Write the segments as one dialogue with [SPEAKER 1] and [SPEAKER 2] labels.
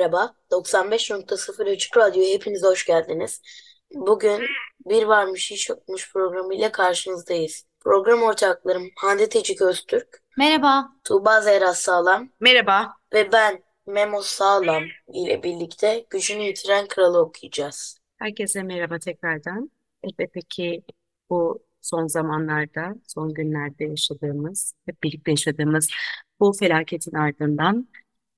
[SPEAKER 1] Merhaba, 95.0 Açık Radyo'ya hepiniz hoş geldiniz. Bugün Bir Varmış Hiç Yokmuş programıyla karşınızdayız. Program ortaklarım Hande Tecik Öztürk,
[SPEAKER 2] Merhaba.
[SPEAKER 1] Tuğba Zehra Sağlam
[SPEAKER 3] Merhaba.
[SPEAKER 1] ve ben Memo Sağlam ile birlikte Gücünü Yitiren Kralı okuyacağız.
[SPEAKER 3] Herkese merhaba tekrardan. Elbette ki bu son zamanlarda, son günlerde yaşadığımız, hep birlikte yaşadığımız bu felaketin ardından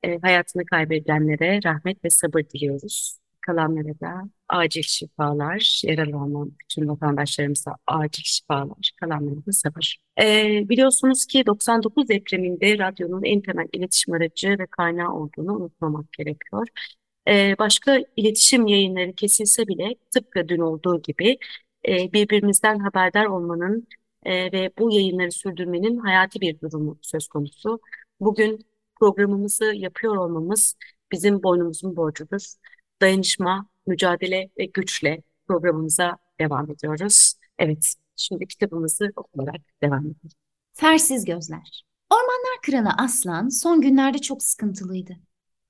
[SPEAKER 3] e, hayatını kaybedenlere rahmet ve sabır diliyoruz. Kalanlara da acil şifalar, yaralı bütün vatandaşlarımıza acil şifalar, kalanlara da sabır. E, biliyorsunuz ki 99 depreminde radyonun en temel iletişim aracı ve kaynağı olduğunu unutmamak gerekiyor. E, başka iletişim yayınları kesilse bile tıpkı dün olduğu gibi e, birbirimizden haberdar olmanın e, ve bu yayınları sürdürmenin hayati bir durumu söz konusu. Bugün programımızı yapıyor olmamız bizim boynumuzun borcudur. Dayanışma, mücadele ve güçle programımıza devam ediyoruz. Evet, şimdi kitabımızı okuyarak devam edelim.
[SPEAKER 2] Fersiz Gözler. Ormanlar Kralı Aslan son günlerde çok sıkıntılıydı.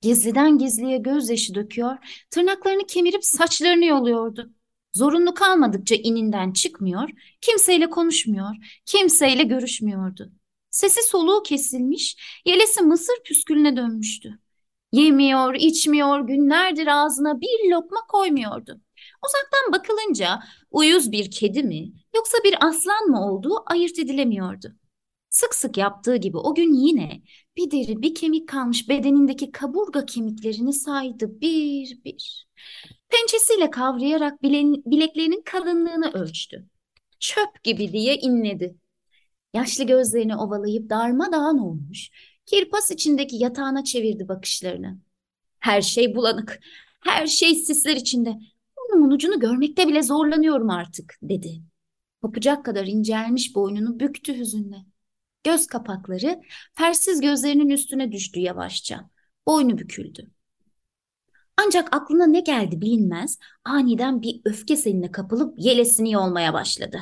[SPEAKER 2] Gizliden gizliye gözyaşı döküyor, tırnaklarını kemirip saçlarını yoluyordu. Zorunlu kalmadıkça ininden çıkmıyor, kimseyle konuşmuyor, kimseyle görüşmüyordu. Sesi soluğu kesilmiş, yelesi mısır püskülüne dönmüştü. Yemiyor, içmiyor, günlerdir ağzına bir lokma koymuyordu. Uzaktan bakılınca uyuz bir kedi mi yoksa bir aslan mı olduğu ayırt edilemiyordu. Sık sık yaptığı gibi o gün yine bir deri bir kemik kalmış bedenindeki kaburga kemiklerini saydı bir bir. Pençesiyle kavrayarak bileklerinin kalınlığını ölçtü. Çöp gibi diye inledi. Yaşlı gözlerini ovalayıp darmadağın olmuş, kirpas içindeki yatağına çevirdi bakışlarını. Her şey bulanık, her şey sisler içinde. Burnumun ucunu görmekte bile zorlanıyorum artık, dedi. Kopacak kadar incelmiş boynunu büktü hüzünle. Göz kapakları fersiz gözlerinin üstüne düştü yavaşça. Boynu büküldü. Ancak aklına ne geldi bilinmez, aniden bir öfke seline kapılıp yelesini yolmaya başladı.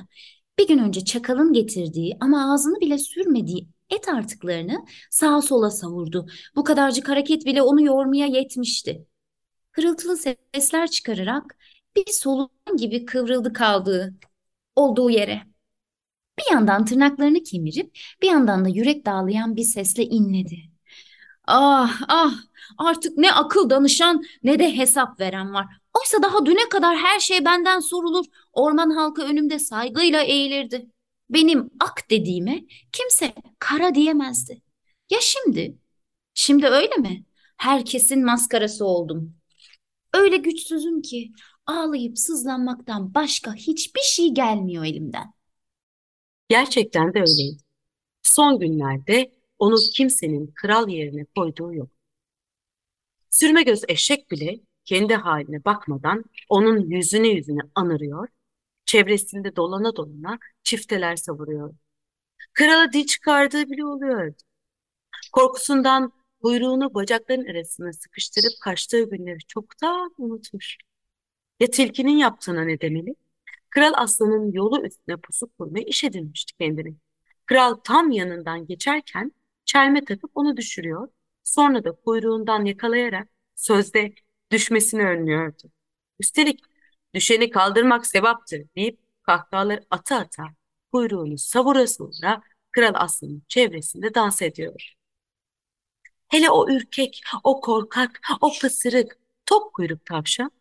[SPEAKER 2] Bir gün önce çakalın getirdiği ama ağzını bile sürmediği et artıklarını sağa sola savurdu. Bu kadarcık hareket bile onu yormaya yetmişti. Hırıltılı sesler çıkararak bir soluğun gibi kıvrıldı kaldığı olduğu yere. Bir yandan tırnaklarını kemirip bir yandan da yürek dağlayan bir sesle inledi. Ah ah artık ne akıl danışan ne de hesap veren var. Oysa daha düne kadar her şey benden sorulur. Orman halkı önümde saygıyla eğilirdi. Benim ak dediğime kimse kara diyemezdi. Ya şimdi? Şimdi öyle mi? Herkesin maskarası oldum. Öyle güçsüzüm ki ağlayıp sızlanmaktan başka hiçbir şey gelmiyor elimden.
[SPEAKER 3] Gerçekten de öyleydi. Son günlerde onu kimsenin kral yerine koyduğu yok. Sürme göz eşek bile kendi haline bakmadan onun yüzüne yüzüne anırıyor, çevresinde dolana dolana çifteler savuruyor. Krala dil çıkardığı bile oluyordu. Korkusundan kuyruğunu bacakların arasına sıkıştırıp kaçtığı günleri çoktan unutmuş. Ya tilkinin yaptığına ne demeli? Kral aslanın yolu üstüne pusu kurmaya iş edinmişti kendini. Kral tam yanından geçerken çelme takıp onu düşürüyor. Sonra da kuyruğundan yakalayarak sözde düşmesini önlüyordu. Üstelik düşeni kaldırmak sevaptır deyip kahkahaları ata ata kuyruğunu savura savura kral aslanın çevresinde dans ediyor. Hele o ürkek, o korkak, o pısırık, top kuyruk tavşan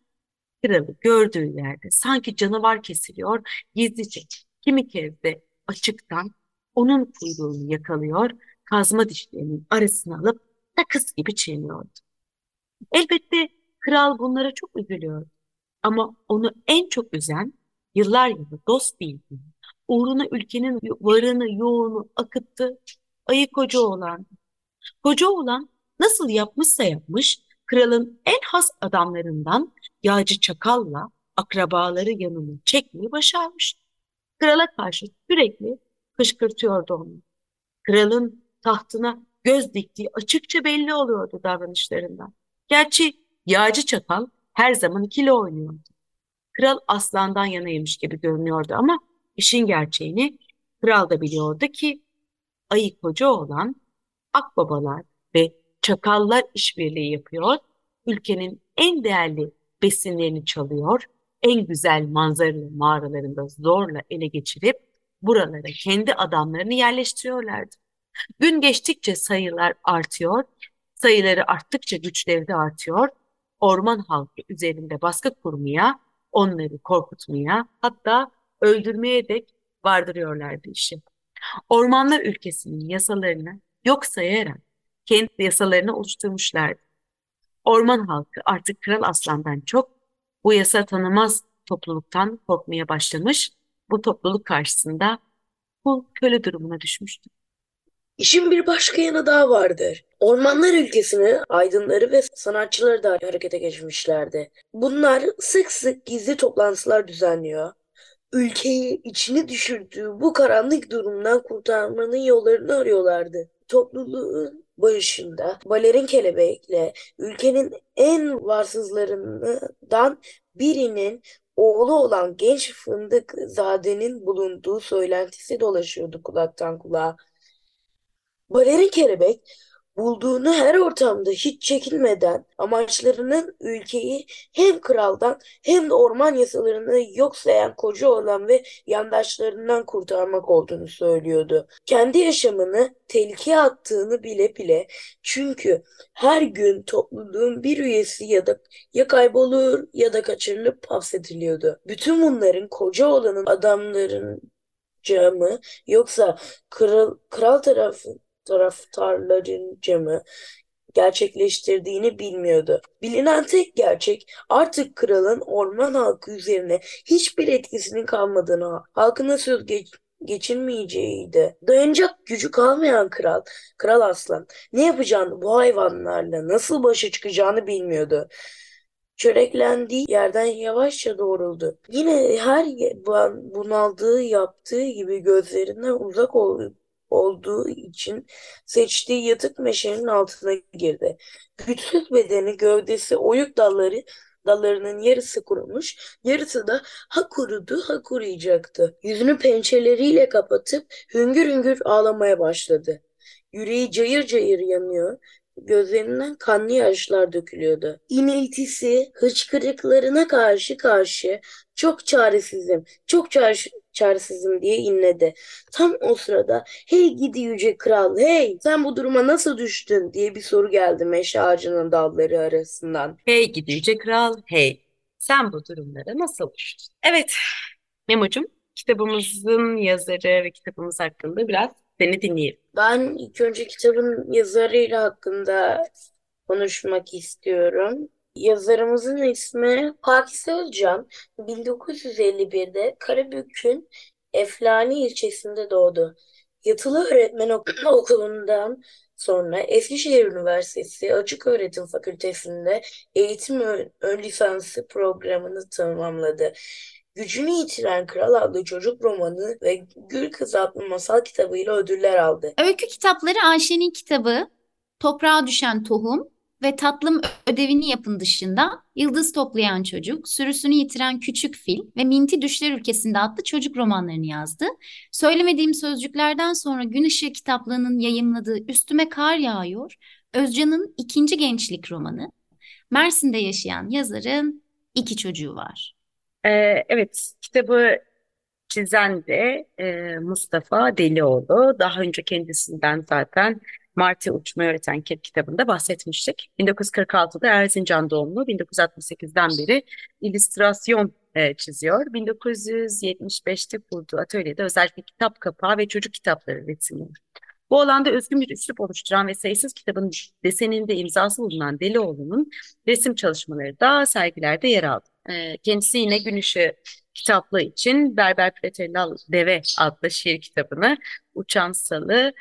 [SPEAKER 3] kralı gördüğü yerde sanki canavar kesiliyor, gizlice kimi kez de açıktan onun kuyruğunu yakalıyor, kazma dişlerinin arasına alıp takıs gibi çiğniyordu. Elbette kral bunlara çok üzülüyordu. Ama onu en çok üzen yıllar yılı dost bildiği, uğruna ülkenin varını yoğunu akıttı ayı koca oğlan. Koca oğlan nasıl yapmışsa yapmış kralın en has adamlarından Yağcı Çakal'la akrabaları yanına çekmeyi başarmış. Krala karşı sürekli kışkırtıyordu onu. Kralın tahtına göz diktiği açıkça belli oluyordu davranışlarından. Gerçi Yağcı Çakal her zaman ikili oynuyordu. Kral aslandan yanaymış gibi görünüyordu ama işin gerçeğini kral da biliyordu ki ayı koca olan akbabalar ve çakallar işbirliği yapıyor, ülkenin en değerli besinlerini çalıyor, en güzel manzaralı mağaralarında zorla ele geçirip buralara kendi adamlarını yerleştiriyorlardı. Gün geçtikçe sayılar artıyor, sayıları arttıkça güçleri de artıyor. Orman halkı üzerinde baskı kurmaya, onları korkutmaya, hatta öldürmeye dek vardırıyorlardı işi. Ormanlar ülkesinin yasalarını yok sayarak kendi yasalarını oluşturmuşlardı. Orman halkı artık Kral Aslan'dan çok bu yasa tanımaz topluluktan korkmaya başlamış, bu topluluk karşısında kul köle durumuna düşmüştü.
[SPEAKER 1] İşin bir başka yanı daha vardır. Ormanlar ülkesini aydınları ve sanatçıları da harekete geçmişlerdi. Bunlar sık sık gizli toplantılar düzenliyor. Ülkeyi içine düşürdüğü bu karanlık durumdan kurtarmanın yollarını arıyorlardı. Topluluğun başında balerin kelebekle ülkenin en varsızlarından birinin oğlu olan genç Fındık Zade'nin bulunduğu söylentisi dolaşıyordu kulaktan kulağa. Balerin kelebek bulduğunu her ortamda hiç çekinmeden amaçlarının ülkeyi hem kraldan hem de orman yasalarını yok sayan koca olan ve yandaşlarından kurtarmak olduğunu söylüyordu. Kendi yaşamını tehlikeye attığını bile bile çünkü her gün topluluğun bir üyesi ya da ya kaybolur ya da kaçırılıp hapsediliyordu. Bütün bunların koca olanın adamların mı yoksa kral, kral tarafı taraftarlarınca gerçekleştirdiğini bilmiyordu. Bilinen tek gerçek artık kralın orman halkı üzerine hiçbir etkisinin kalmadığını, halkına söz geç geçirmeyeceğiydi. Dayanacak gücü kalmayan kral, kral aslan ne yapacağını bu hayvanlarla nasıl başa çıkacağını bilmiyordu. Çöreklendiği yerden yavaşça doğruldu. Yine her bunaldığı yaptığı gibi gözlerinden uzak olup olduğu için seçtiği yatık meşenin altına girdi. Güçsüz bedeni, gövdesi, oyuk dalları dallarının yarısı kurumuş, yarısı da ha kurudu ha kuruyacaktı. Yüzünü pençeleriyle kapatıp hüngür hüngür ağlamaya başladı. Yüreği cayır cayır yanıyor, gözlerinden kanlı yaşlar dökülüyordu. İniltisi, hıçkırıklarına karşı karşı çok çaresizim, çok çare çaresizim diye inledi. Tam o sırada hey gidi yüce kral hey sen bu duruma nasıl düştün diye bir soru geldi meşe ağacının dalları arasından.
[SPEAKER 3] Hey gidi yüce kral hey sen bu durumlara nasıl düştün? Evet Memo'cum kitabımızın yazarı ve kitabımız hakkında biraz seni dinleyelim.
[SPEAKER 1] Ben ilk önce kitabın yazarıyla hakkında konuşmak istiyorum. Yazarımızın ismi Pakise Özcan. 1951'de Karabük'ün Eflani ilçesinde doğdu. Yatılı Öğretmen Okulu'ndan sonra Eskişehir Üniversitesi Açık Öğretim Fakültesi'nde eğitim ön, ön lisansı programını tamamladı. Gücünü Yitiren Kral adlı çocuk romanı ve Gül Kız adlı masal kitabıyla ödüller aldı.
[SPEAKER 2] Öykü kitapları Ayşe'nin kitabı, Toprağa Düşen Tohum ve Tatlım Ödevini Yapın dışında Yıldız Toplayan Çocuk, Sürüsünü Yitiren Küçük Fil ve Minti Düşler Ülkesi'nde adlı çocuk romanlarını yazdı. Söylemediğim sözcüklerden sonra Gün Işığı kitaplığının yayımladığı Üstüme Kar Yağıyor, Özcan'ın ikinci gençlik romanı. Mersin'de yaşayan yazarın iki çocuğu var.
[SPEAKER 3] Ee, evet, kitabı çizen de e, Mustafa Delioğlu. Daha önce kendisinden zaten Martı Uçmayı Öğreten Kedi kitabında bahsetmiştik. 1946'da Erzincan doğumlu, 1968'den beri illüstrasyon e, çiziyor. 1975'te kurduğu atölyede özellikle kitap kapağı ve çocuk kitapları üretiliyor. Bu alanda özgün bir üslup oluşturan ve sayısız kitabın deseninde imzası bulunan Delioğlu'nun resim çalışmaları da sergilerde yer aldı. E, kendisi yine Gün Işığı kitaplığı için Berber Pretellal Deve adlı şiir kitabını Uçan Salı,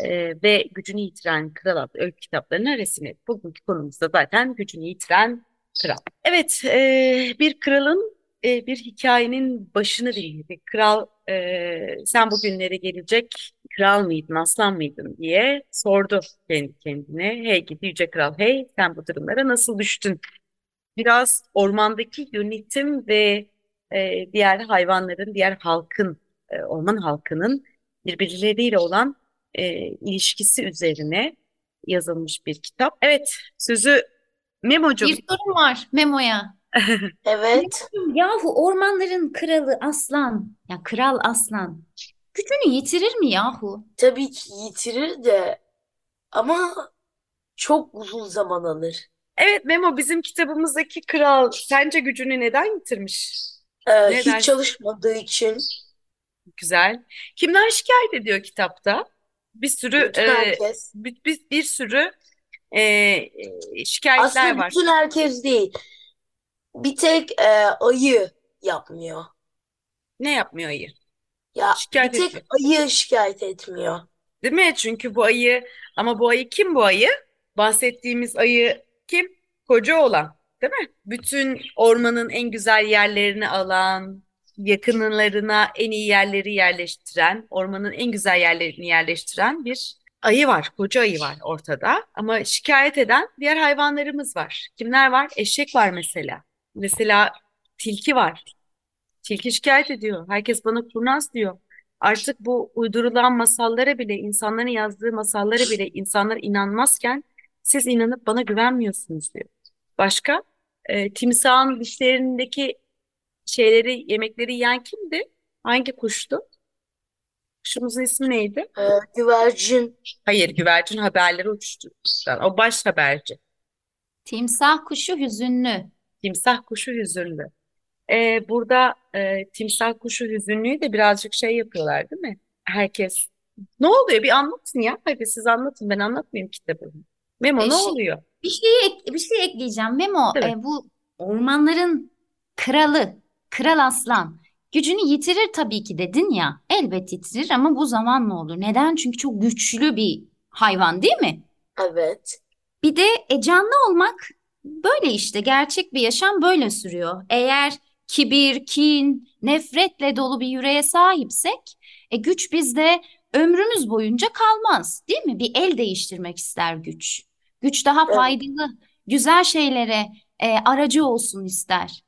[SPEAKER 3] e, ve gücünü yitiren kral adlı öykü kitaplarının resmi. Bugünkü konumuz da zaten gücünü yitiren kral. Evet, e, bir kralın e, bir hikayenin başını dinledi. Kral e, sen bugünlere gelecek kral mıydın, aslan mıydın diye sordu kendi kendine. Hey gidi yüce kral, hey sen bu durumlara nasıl düştün? Biraz ormandaki yönetim ve e, diğer hayvanların, diğer halkın, e, orman halkının birbirleriyle olan e, ilişkisi üzerine yazılmış bir kitap. Evet, sözü Memo'cum.
[SPEAKER 2] Bir sorum var Memo'ya.
[SPEAKER 1] Evet.
[SPEAKER 2] Yahu ormanların kralı aslan, ya kral aslan gücünü yitirir mi yahu?
[SPEAKER 1] Tabii ki yitirir de ama çok uzun zaman alır.
[SPEAKER 3] Evet Memo bizim kitabımızdaki kral sence gücünü neden yitirmiş?
[SPEAKER 1] Ee,
[SPEAKER 3] Ne
[SPEAKER 1] hiç çalışmadığı için
[SPEAKER 3] Güzel. Kimler şikayet ediyor kitapta? Bir sürü
[SPEAKER 1] bütün
[SPEAKER 3] e, bir, bir, bir sürü e, şikayetler
[SPEAKER 1] Aslında
[SPEAKER 3] var.
[SPEAKER 1] bütün herkes değil. Bir tek e, ayı yapmıyor.
[SPEAKER 3] Ne yapmıyor ayı?
[SPEAKER 1] Ya
[SPEAKER 3] Şikayet
[SPEAKER 1] bir tek
[SPEAKER 3] ediyor.
[SPEAKER 1] ayı şikayet etmiyor.
[SPEAKER 3] Değil mi? Çünkü bu ayı ama bu ayı kim bu ayı? Bahsettiğimiz ayı kim? Koca olan, değil mi? Bütün ormanın en güzel yerlerini alan, yakınlarına en iyi yerleri yerleştiren, ormanın en güzel yerlerini yerleştiren bir ayı var. Koca ayı var ortada. Ama şikayet eden diğer hayvanlarımız var. Kimler var? Eşek var mesela. Mesela tilki var. Tilki şikayet ediyor. Herkes bana kurnaz diyor. Artık bu uydurulan masallara bile, insanların yazdığı masallara bile insanlar inanmazken siz inanıp bana güvenmiyorsunuz diyor. Başka? Ee, timsahın dişlerindeki şeyleri, yemekleri yiyen kimdi? Hangi kuştu? Kuşumuzun ismi neydi?
[SPEAKER 1] Ee, güvercin.
[SPEAKER 3] Hayır, güvercin haberleri uçtu. O baş haberci.
[SPEAKER 2] Timsah kuşu hüzünlü.
[SPEAKER 3] Timsah kuşu hüzünlü. Ee, burada e, timsah kuşu hüzünlüyü de birazcık şey yapıyorlar değil mi? Herkes. Ne oluyor? Bir anlatın ya. Hadi siz anlatın. Ben anlatmayayım kitabı. Memo
[SPEAKER 2] E,
[SPEAKER 3] ne
[SPEAKER 2] şey-
[SPEAKER 3] oluyor?
[SPEAKER 2] Bir şey ek- bir şey ekleyeceğim Memo.
[SPEAKER 3] Tabii.
[SPEAKER 2] E, bu ormanların kralı, kral aslan gücünü yitirir tabii ki dedin ya. Elbet yitirir ama bu zamanla olur. Neden? Çünkü çok güçlü bir hayvan değil mi?
[SPEAKER 1] Evet.
[SPEAKER 2] Bir de e, canlı olmak böyle işte gerçek bir yaşam böyle sürüyor. Eğer kibir, kin, nefretle dolu bir yüreğe sahipsek e, güç bizde ömrümüz boyunca kalmaz, değil mi? Bir el değiştirmek ister güç. Güç daha
[SPEAKER 1] Evet.
[SPEAKER 2] faydalı, güzel şeylere e, aracı olsun ister.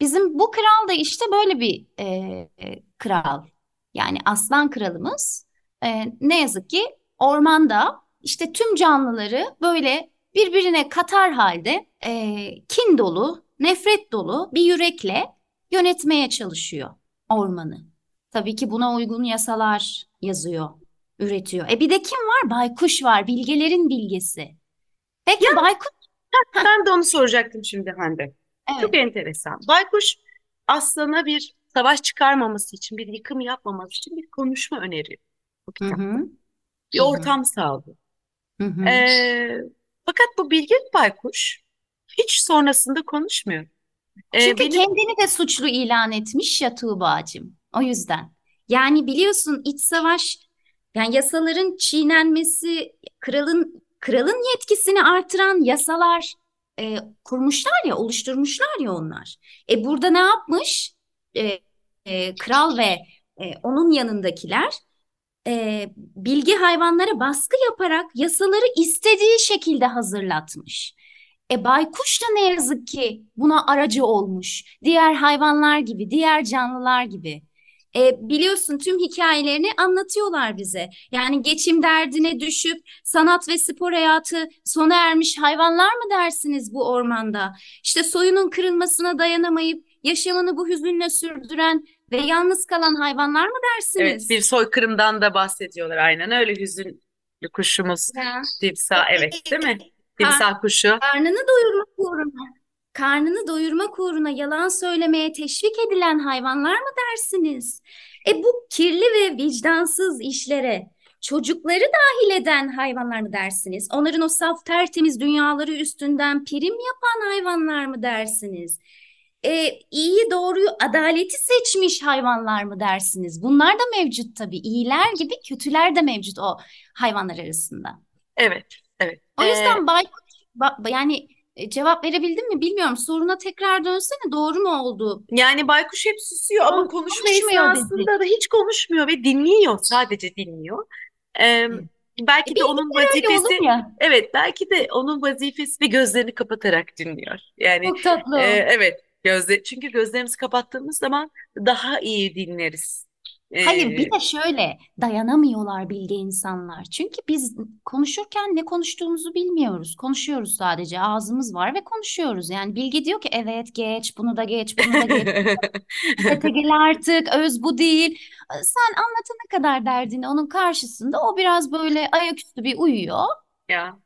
[SPEAKER 2] Bizim bu kral da işte böyle bir e, e, kral. Yani aslan kralımız e, ne yazık ki ormanda işte tüm canlıları böyle birbirine katar halde e, kin dolu, nefret dolu bir yürekle yönetmeye çalışıyor ormanı. Tabii ki buna uygun yasalar yazıyor, üretiyor. E bir de kim var? Baykuş var, bilgelerin bilgesi. Peki baykuş
[SPEAKER 3] Ben de onu soracaktım şimdi Hande.
[SPEAKER 2] Evet.
[SPEAKER 3] Çok enteresan. Baykuş aslana bir savaş çıkarmaması için, bir yıkım yapmaması için bir konuşma öneriyor bu
[SPEAKER 2] Hı hı,
[SPEAKER 3] Bir ortam sağlıyor.
[SPEAKER 2] hı hı.
[SPEAKER 3] Ee, fakat bu bilgin baykuş hiç sonrasında konuşmuyor. Ee,
[SPEAKER 2] Çünkü
[SPEAKER 3] benim
[SPEAKER 2] kendini de suçlu ilan etmiş ya Tuğba'cığım. O yüzden. Yani biliyorsun iç savaş yani yasaların çiğnenmesi kralın kralın yetkisini artıran yasalar e, kurmuşlar ya oluşturmuşlar ya onlar. E burada ne yapmış? E, e, kral ve e, onun yanındakiler e, bilgi hayvanlara baskı yaparak yasaları istediği şekilde hazırlatmış. E baykuş da ne yazık ki buna aracı olmuş. Diğer hayvanlar gibi, diğer canlılar gibi. E, biliyorsun tüm hikayelerini anlatıyorlar bize. Yani geçim derdine düşüp sanat ve spor hayatı sona ermiş hayvanlar mı dersiniz bu ormanda? İşte soyunun kırılmasına dayanamayıp yaşamını bu hüzünle sürdüren ve yalnız kalan hayvanlar mı
[SPEAKER 3] evet
[SPEAKER 2] dersiniz?
[SPEAKER 3] bir soykırımdan da bahsediyorlar aynen öyle hüzünlü kuşumuz
[SPEAKER 2] Ya.
[SPEAKER 3] timsah evet değil mi? Timsah kuşu.
[SPEAKER 2] Karnını doyurmak uğruna, karnını doyurmak uğruna yalan söylemeye teşvik edilen hayvanlar mı dersiniz? E bu kirli ve vicdansız işlere çocukları dahil eden hayvanlar mı dersiniz? Onların o saf tertemiz dünyaları üstünden prim yapan hayvanlar mı dersiniz? e, iyi, doğruyu, adaleti seçmiş hayvanlar mı dersiniz? Bunlar da mevcut tabii. İyiler gibi kötüler de mevcut o hayvanlar arasında.
[SPEAKER 3] Evet, evet.
[SPEAKER 2] O
[SPEAKER 3] Ee,
[SPEAKER 2] yüzden baykuş, ba- yani e, cevap verebildim mi bilmiyorum. Soruna tekrar dönsene doğru mu oldu?
[SPEAKER 3] Yani baykuş hep susuyor ama
[SPEAKER 2] Kon-
[SPEAKER 3] konuşma
[SPEAKER 2] konuşmuyor dedi.
[SPEAKER 3] esnasında da hiç konuşmuyor ve dinliyor, sadece dinliyor. Ee, belki de onun vazifesi,
[SPEAKER 2] ya.
[SPEAKER 3] evet, belki de onun vazifesi ve gözlerini kapatarak dinliyor. Yani
[SPEAKER 2] Çok tatlı.
[SPEAKER 3] e, evet, gözle çünkü gözlerimizi kapattığımız zaman daha iyi dinleriz.
[SPEAKER 2] Hayır
[SPEAKER 3] Ee,
[SPEAKER 2] bir de şöyle dayanamıyorlar bilge insanlar. Çünkü biz konuşurken ne konuştuğumuzu bilmiyoruz. Konuşuyoruz sadece ağzımız var ve konuşuyoruz. Yani bilge diyor ki evet geç bunu da geç bunu da geç. Gel artık öz bu değil. Sen anlatana kadar derdini onun karşısında o biraz böyle ayaküstü bir uyuyor.
[SPEAKER 3] ya.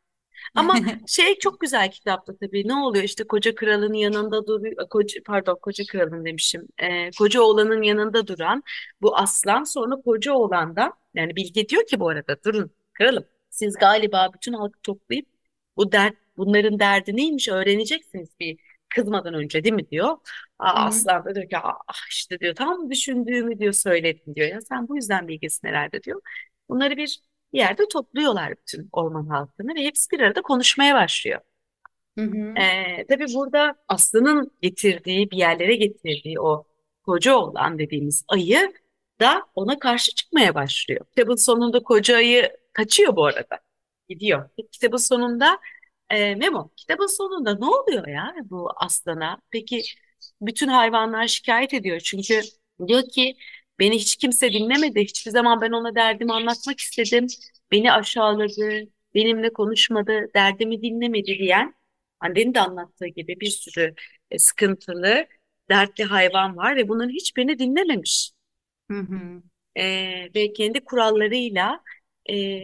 [SPEAKER 3] Ama şey çok güzel kitapta tabii. Ne oluyor işte koca kralın yanında duruyor. Koca, pardon koca kralın demişim. Ee, koca oğlanın yanında duran bu aslan sonra koca oğlandan yani Bilge diyor ki bu arada durun kralım siz galiba bütün halkı toplayıp bu dert bunların derdi neymiş öğreneceksiniz bir kızmadan önce değil mi diyor. Aa, aslan da diyor ki ah işte diyor tam düşündüğümü diyor söyledin diyor ya sen bu yüzden bilgesin herhalde diyor. Bunları bir bir yerde topluyorlar bütün orman halkını ve hepsi bir arada konuşmaya başlıyor.
[SPEAKER 2] Hı hı.
[SPEAKER 3] Ee, tabii burada aslanın getirdiği bir yerlere getirdiği o koca oğlan dediğimiz ayı da ona karşı çıkmaya başlıyor. Kitabın sonunda koca ayı kaçıyor bu arada. Gidiyor. Kitabın sonunda e, Memo, kitabın sonunda ne oluyor ya bu aslana? Peki bütün hayvanlar şikayet ediyor. Çünkü diyor ki beni hiç kimse dinlemedi. Hiçbir zaman ben ona derdimi anlatmak istedim. Beni aşağıladı, benimle konuşmadı, derdimi dinlemedi diyen annenin de anlattığı gibi bir sürü e, sıkıntılı, dertli hayvan var ve bunların hiçbirini dinlememiş.
[SPEAKER 2] Hı hı.
[SPEAKER 3] E, ve kendi kurallarıyla e,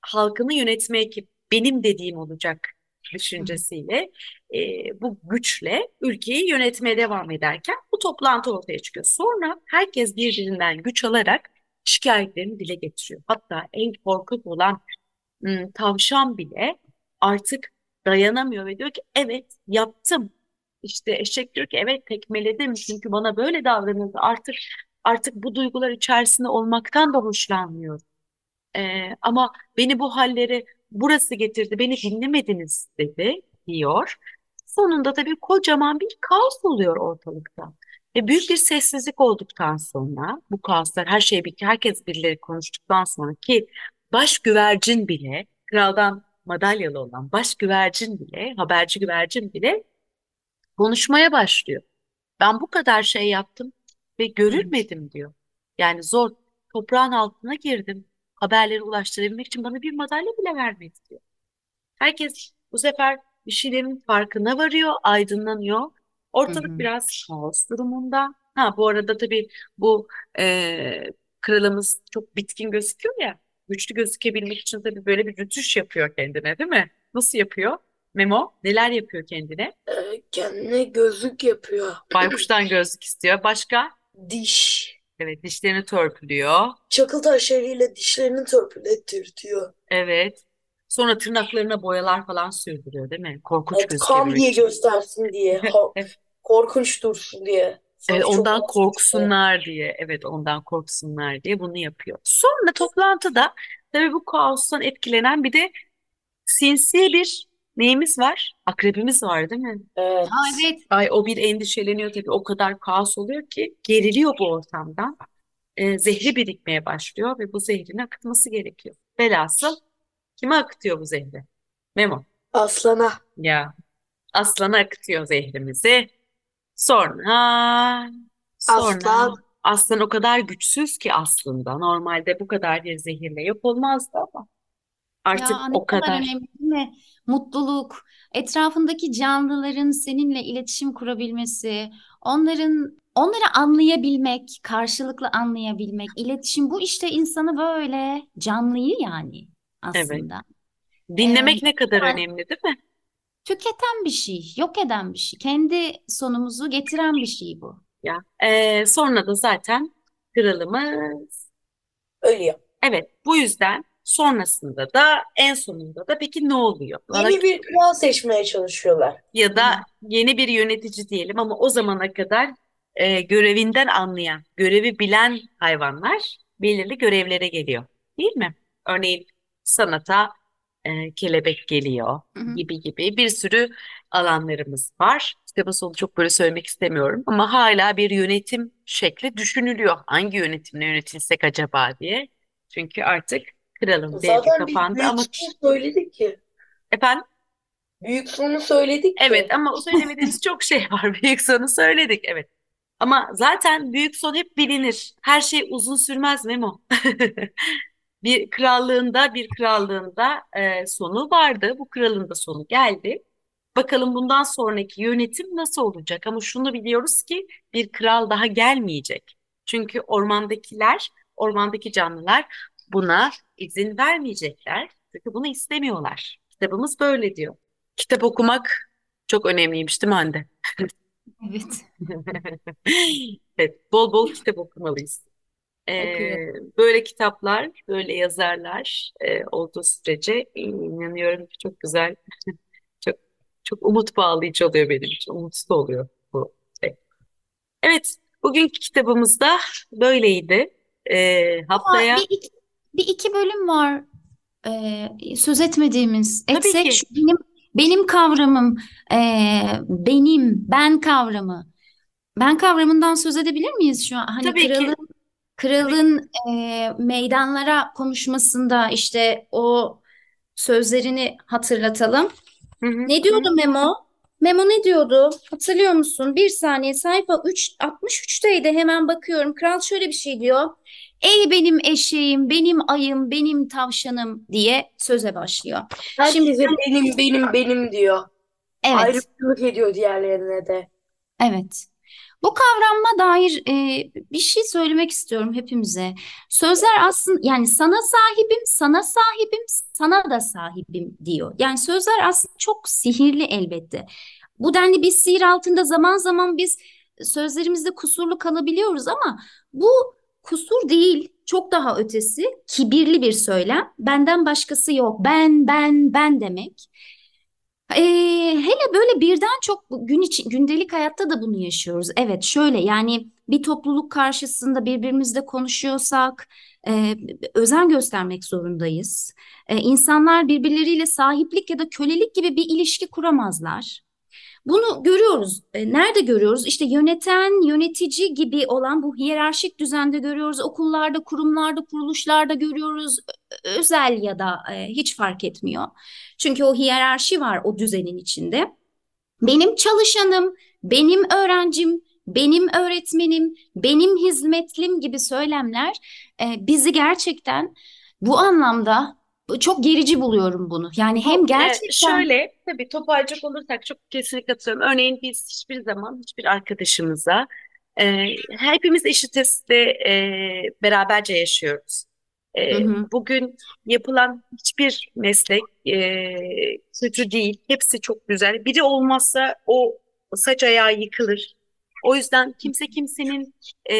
[SPEAKER 3] halkını yönetmeye ki benim dediğim olacak düşüncesiyle e, bu güçle ülkeyi yönetmeye devam ederken bu toplantı ortaya çıkıyor. Sonra herkes birbirinden güç alarak şikayetlerini dile getiriyor. Hatta en korkak olan ım, tavşan bile artık dayanamıyor ve diyor ki evet yaptım. İşte eşek diyor ki evet tekmeledim çünkü bana böyle davranıldı. Artık artık bu duygular içerisinde olmaktan da hoşlanmıyorum. Ee, ama beni bu hallere burası getirdi, beni dinlemediniz dedi diyor. Sonunda tabii kocaman bir kaos oluyor ortalıkta. Ve büyük bir sessizlik olduktan sonra bu kaoslar her şey bir herkes birileri konuştuktan sonra ki baş güvercin bile kraldan madalyalı olan baş güvercin bile haberci güvercin bile konuşmaya başlıyor. Ben bu kadar şey yaptım ve görülmedim diyor. Yani zor toprağın altına girdim. Haberleri ulaştırabilmek için bana bir madalya bile vermedi diyor. Herkes bu sefer bir şeylerin farkına varıyor, aydınlanıyor. Ortalık
[SPEAKER 2] hı.
[SPEAKER 3] biraz kaos durumunda. Ha bu arada tabii bu e, kralımız çok bitkin gözüküyor ya. Güçlü gözükebilmek için tabii böyle bir rütuş yapıyor kendine, değil mi? Nasıl yapıyor? Memo, neler yapıyor kendine?
[SPEAKER 1] Ee, kendine gözlük yapıyor.
[SPEAKER 3] Baykuştan gözlük istiyor. Başka?
[SPEAKER 1] Diş.
[SPEAKER 3] Evet, dişlerini törpülüyor.
[SPEAKER 1] Çakıl taşlarıyla dişlerini törpülettirtiyor.
[SPEAKER 3] Evet. Sonra tırnaklarına boyalar falan sürdürüyor, değil mi? Korkunç
[SPEAKER 1] Evet, kan diye
[SPEAKER 3] için.
[SPEAKER 1] göstersin diye. Ha-
[SPEAKER 3] Evet,
[SPEAKER 1] korkunç dursun diye.
[SPEAKER 3] evet,
[SPEAKER 1] çok
[SPEAKER 3] ondan
[SPEAKER 1] korkunç diye.
[SPEAKER 3] korksunlar diye. Evet, ondan korksunlar diye bunu yapıyor. Sonra toplantıda tabii bu kaostan etkilenen bir de sinsi bir neyimiz var? Akrebimiz var, değil mi?
[SPEAKER 1] Evet.
[SPEAKER 2] Aa, evet.
[SPEAKER 3] Ay o bir endişeleniyor tabii. O kadar kaos oluyor ki geriliyor bu ortamdan. Ee, zehri birikmeye başlıyor ve bu zehrin akıtması gerekiyor. Velhasıl kime akıtıyor bu zehri? Memo.
[SPEAKER 1] Aslana.
[SPEAKER 3] Ya aslana akıtıyor zehrimizi. Sonra sonra
[SPEAKER 1] Aslan.
[SPEAKER 3] aslan o kadar güçsüz ki aslında. Normalde bu kadar bir zehirle yok olmazdı ama artık
[SPEAKER 2] Ya
[SPEAKER 3] o
[SPEAKER 2] kadar önemli değil mi? Mutluluk, etrafındaki canlıların seninle iletişim kurabilmesi, onların onları anlayabilmek, karşılıklı anlayabilmek, iletişim bu işte insanı böyle canlıyı yani
[SPEAKER 3] Evet.
[SPEAKER 2] aslında. Ee,
[SPEAKER 3] Dinlemek ne kadar
[SPEAKER 2] yani
[SPEAKER 3] önemli değil mi?
[SPEAKER 2] tüketen bir şey, yok eden bir şey, kendi sonumuzu getiren bir şey bu.
[SPEAKER 3] Ya ee, sonra da zaten kralımız
[SPEAKER 1] Ölüyor.
[SPEAKER 3] Evet, bu yüzden sonrasında da en sonunda da peki ne oluyor? Bana-
[SPEAKER 1] Yeni bir kral seçmeye çalışıyorlar.
[SPEAKER 3] ya da yeni bir yönetici diyelim ama o zamana kadar e, görevinden anlayan, görevi bilen hayvanlar belirli görevlere geliyor. Değil mi? Örneğin sanata e, kelebek geliyor
[SPEAKER 2] Hı hı.
[SPEAKER 3] gibi gibi bir sürü alanlarımız var. Kitabın sonu çok böyle söylemek istemiyorum ama hala bir yönetim şekli düşünülüyor. Hangi yönetimle yönetilsek acaba diye. Çünkü artık devri
[SPEAKER 1] Zaten biz
[SPEAKER 3] kapandı
[SPEAKER 1] büyük
[SPEAKER 3] ama
[SPEAKER 1] söyledik ki.
[SPEAKER 3] efendim
[SPEAKER 1] Büyük sonu söyledik ki.
[SPEAKER 3] Evet ama söylemediğimiz çok şey var. Büyük sonu söyledik. Evet. Ama zaten büyük son hep bilinir. Her şey uzun sürmez Memo. Bir krallığında bir krallığında e, sonu vardı. Bu kralın da sonu geldi. Bakalım bundan sonraki yönetim nasıl olacak? Ama şunu biliyoruz ki bir kral daha gelmeyecek. Çünkü ormandakiler, ormandaki canlılar buna izin vermeyecekler. Çünkü bunu istemiyorlar. Kitabımız böyle diyor. Kitap okumak çok önemliymiş değil mi Hande?
[SPEAKER 2] Evet.
[SPEAKER 3] Evet, bol bol kitap okumalıyız. Ee,
[SPEAKER 2] Okuyorum.
[SPEAKER 3] böyle kitaplar, böyle yazarlar e, olduğu sürece inanıyorum ki çok güzel, çok çok umut bağlayıcı oluyor benim için. Umutsuz oluyor bu şey. Evet, bugünkü kitabımız da böyleydi. Ee, haftaya
[SPEAKER 2] bir iki, bir iki bölüm var e, söz etmediğimiz.
[SPEAKER 3] Tabii
[SPEAKER 2] Etsek
[SPEAKER 3] ki.
[SPEAKER 2] şu benim benim kavramım, e, benim, ben kavramı. Ben kavramından söz edebilir miyiz şu an? Hani
[SPEAKER 3] Tabii ki.
[SPEAKER 2] kralın kralın e, meydanlara konuşmasında işte o sözlerini hatırlatalım.
[SPEAKER 3] Hı hı,
[SPEAKER 2] Ne diyordu Memo? Memo ne diyordu? Hatırlıyor musun? Bir saniye sayfa 3, 63'teydi hemen bakıyorum. Kral şöyle bir şey diyor. Ey benim eşeğim, benim ayım, benim tavşanım diye söze başlıyor.
[SPEAKER 1] Herkese benim benim benim diyor.
[SPEAKER 2] Evet,
[SPEAKER 1] Ayrımcılık ediyor diğerlerine de.
[SPEAKER 2] evet. Bu kavramma dair e, bir şey söylemek istiyorum hepimize. Sözler aslında yani sana sahibim, sana sahibim, sana da sahibim diyor. Yani sözler aslında çok sihirli elbette. Bu denli bir sihir altında zaman zaman biz sözlerimizde kusurlu kalabiliyoruz ama bu kusur değil, çok daha ötesi kibirli bir söylem. Benden başkası yok. Ben, ben, ben demek. Ee, hele böyle birden çok gün için gündelik hayatta da bunu yaşıyoruz. Evet, şöyle yani bir topluluk karşısında birbirimizle konuşuyorsak e, özen göstermek zorundayız. E, insanlar birbirleriyle sahiplik ya da kölelik gibi bir ilişki kuramazlar. Bunu görüyoruz. E, Nerede görüyoruz? İşte yöneten, yönetici gibi olan bu hiyerarşik düzende görüyoruz. Okullarda, kurumlarda, kuruluşlarda görüyoruz. Özel ya da e, hiç fark etmiyor. Çünkü o hiyerarşi var o düzenin içinde. Benim çalışanım, benim öğrencim, benim öğretmenim, benim hizmetlim gibi söylemler e, bizi gerçekten bu anlamda çok gerici buluyorum bunu. Yani hem
[SPEAKER 3] Ee,
[SPEAKER 2] gerçekten
[SPEAKER 3] şöyle tabii toparlayacak olursak çok kesinlikle katılıyorum. Örneğin biz hiçbir zaman hiçbir arkadaşımıza e, hepimiz eşitiz ve e, beraberce yaşıyoruz. E,
[SPEAKER 2] Hı hı.
[SPEAKER 3] bugün yapılan hiçbir meslek e, kötü değil. Hepsi çok güzel. Biri olmazsa o saç ayağı yıkılır. O yüzden kimse kimsenin e,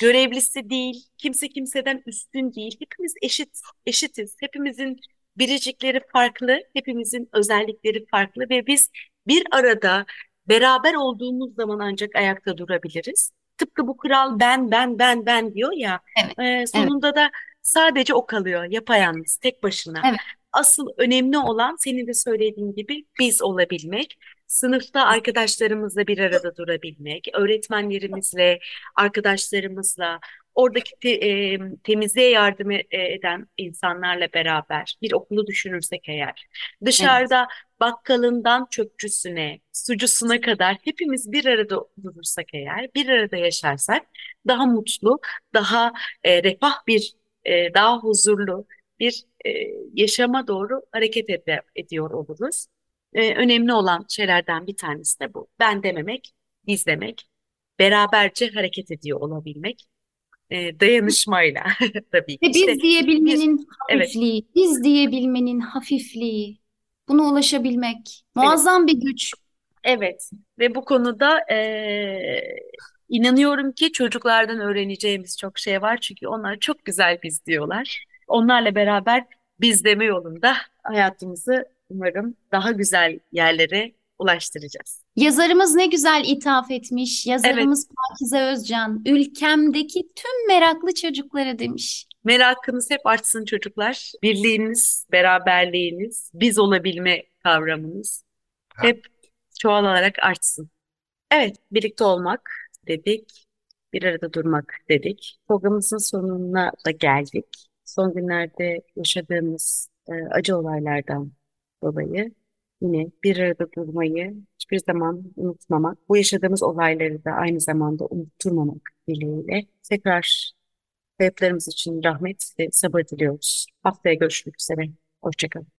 [SPEAKER 3] görevlisi değil, kimse kimseden üstün değil. Hepimiz eşit, eşitiz. Hepimizin biricikleri farklı, hepimizin özellikleri farklı ve biz bir arada beraber olduğumuz zaman ancak ayakta durabiliriz. Tıpkı bu kural ben, ben, ben, ben diyor ya,
[SPEAKER 2] Evet,
[SPEAKER 3] e, sonunda da sadece o kalıyor, yapayalnız, tek başına.
[SPEAKER 2] Evet.
[SPEAKER 3] Asıl önemli olan senin de söylediğin gibi biz olabilmek, sınıfta arkadaşlarımızla bir arada durabilmek, öğretmenlerimizle, arkadaşlarımızla, oradaki te- e, temizliğe yardım e- eden insanlarla beraber bir okulu düşünürsek eğer, dışarıda bakkalından çöpçüsüne, sucusuna kadar hepimiz bir arada durursak eğer, bir arada yaşarsak daha mutlu, daha e, refah bir, e, daha huzurlu bir e, yaşama doğru hareket ede- ediyor oluruz. E, önemli olan şeylerden bir tanesi de bu. Ben dememek, biz demek, beraberce hareket ediyor olabilmek, e, dayanışmayla tabii ki.
[SPEAKER 2] Ve
[SPEAKER 3] İşte
[SPEAKER 2] biz diyebilmenin
[SPEAKER 3] evet.
[SPEAKER 2] hafifliği, biz diyebilmenin hafifliği, buna ulaşabilmek muazzam bir güç.
[SPEAKER 3] Evet ve bu konuda eee, inanıyorum ki çocuklardan öğreneceğimiz çok şey var çünkü onlar çok güzel biz diyorlar. Onlarla beraber biz deme yolunda hayatımızı umarım daha güzel yerlere ulaştıracağız.
[SPEAKER 2] Yazarımız ne güzel ithaf etmiş. Yazarımız Pakize Özcan, ülkemdeki tüm meraklı çocuklara demiş.
[SPEAKER 3] Merakınız hep artsın çocuklar. Birliğiniz, beraberliğiniz, biz olabilme kavramınız hep çoğalarak artsın. Evet, birlikte olmak dedik, bir arada durmak dedik. Programımızın sonuna da geldik. Son günlerde yaşadığımız e, acı olaylardan dolayı yine bir arada durmayı hiçbir zaman unutmamak, bu yaşadığımız olayları da aynı zamanda unutturmamak dileğiyle tekrar kayıplarımız için rahmet ve sabır diliyoruz. Haftaya görüşmek üzere. Hoşçakalın.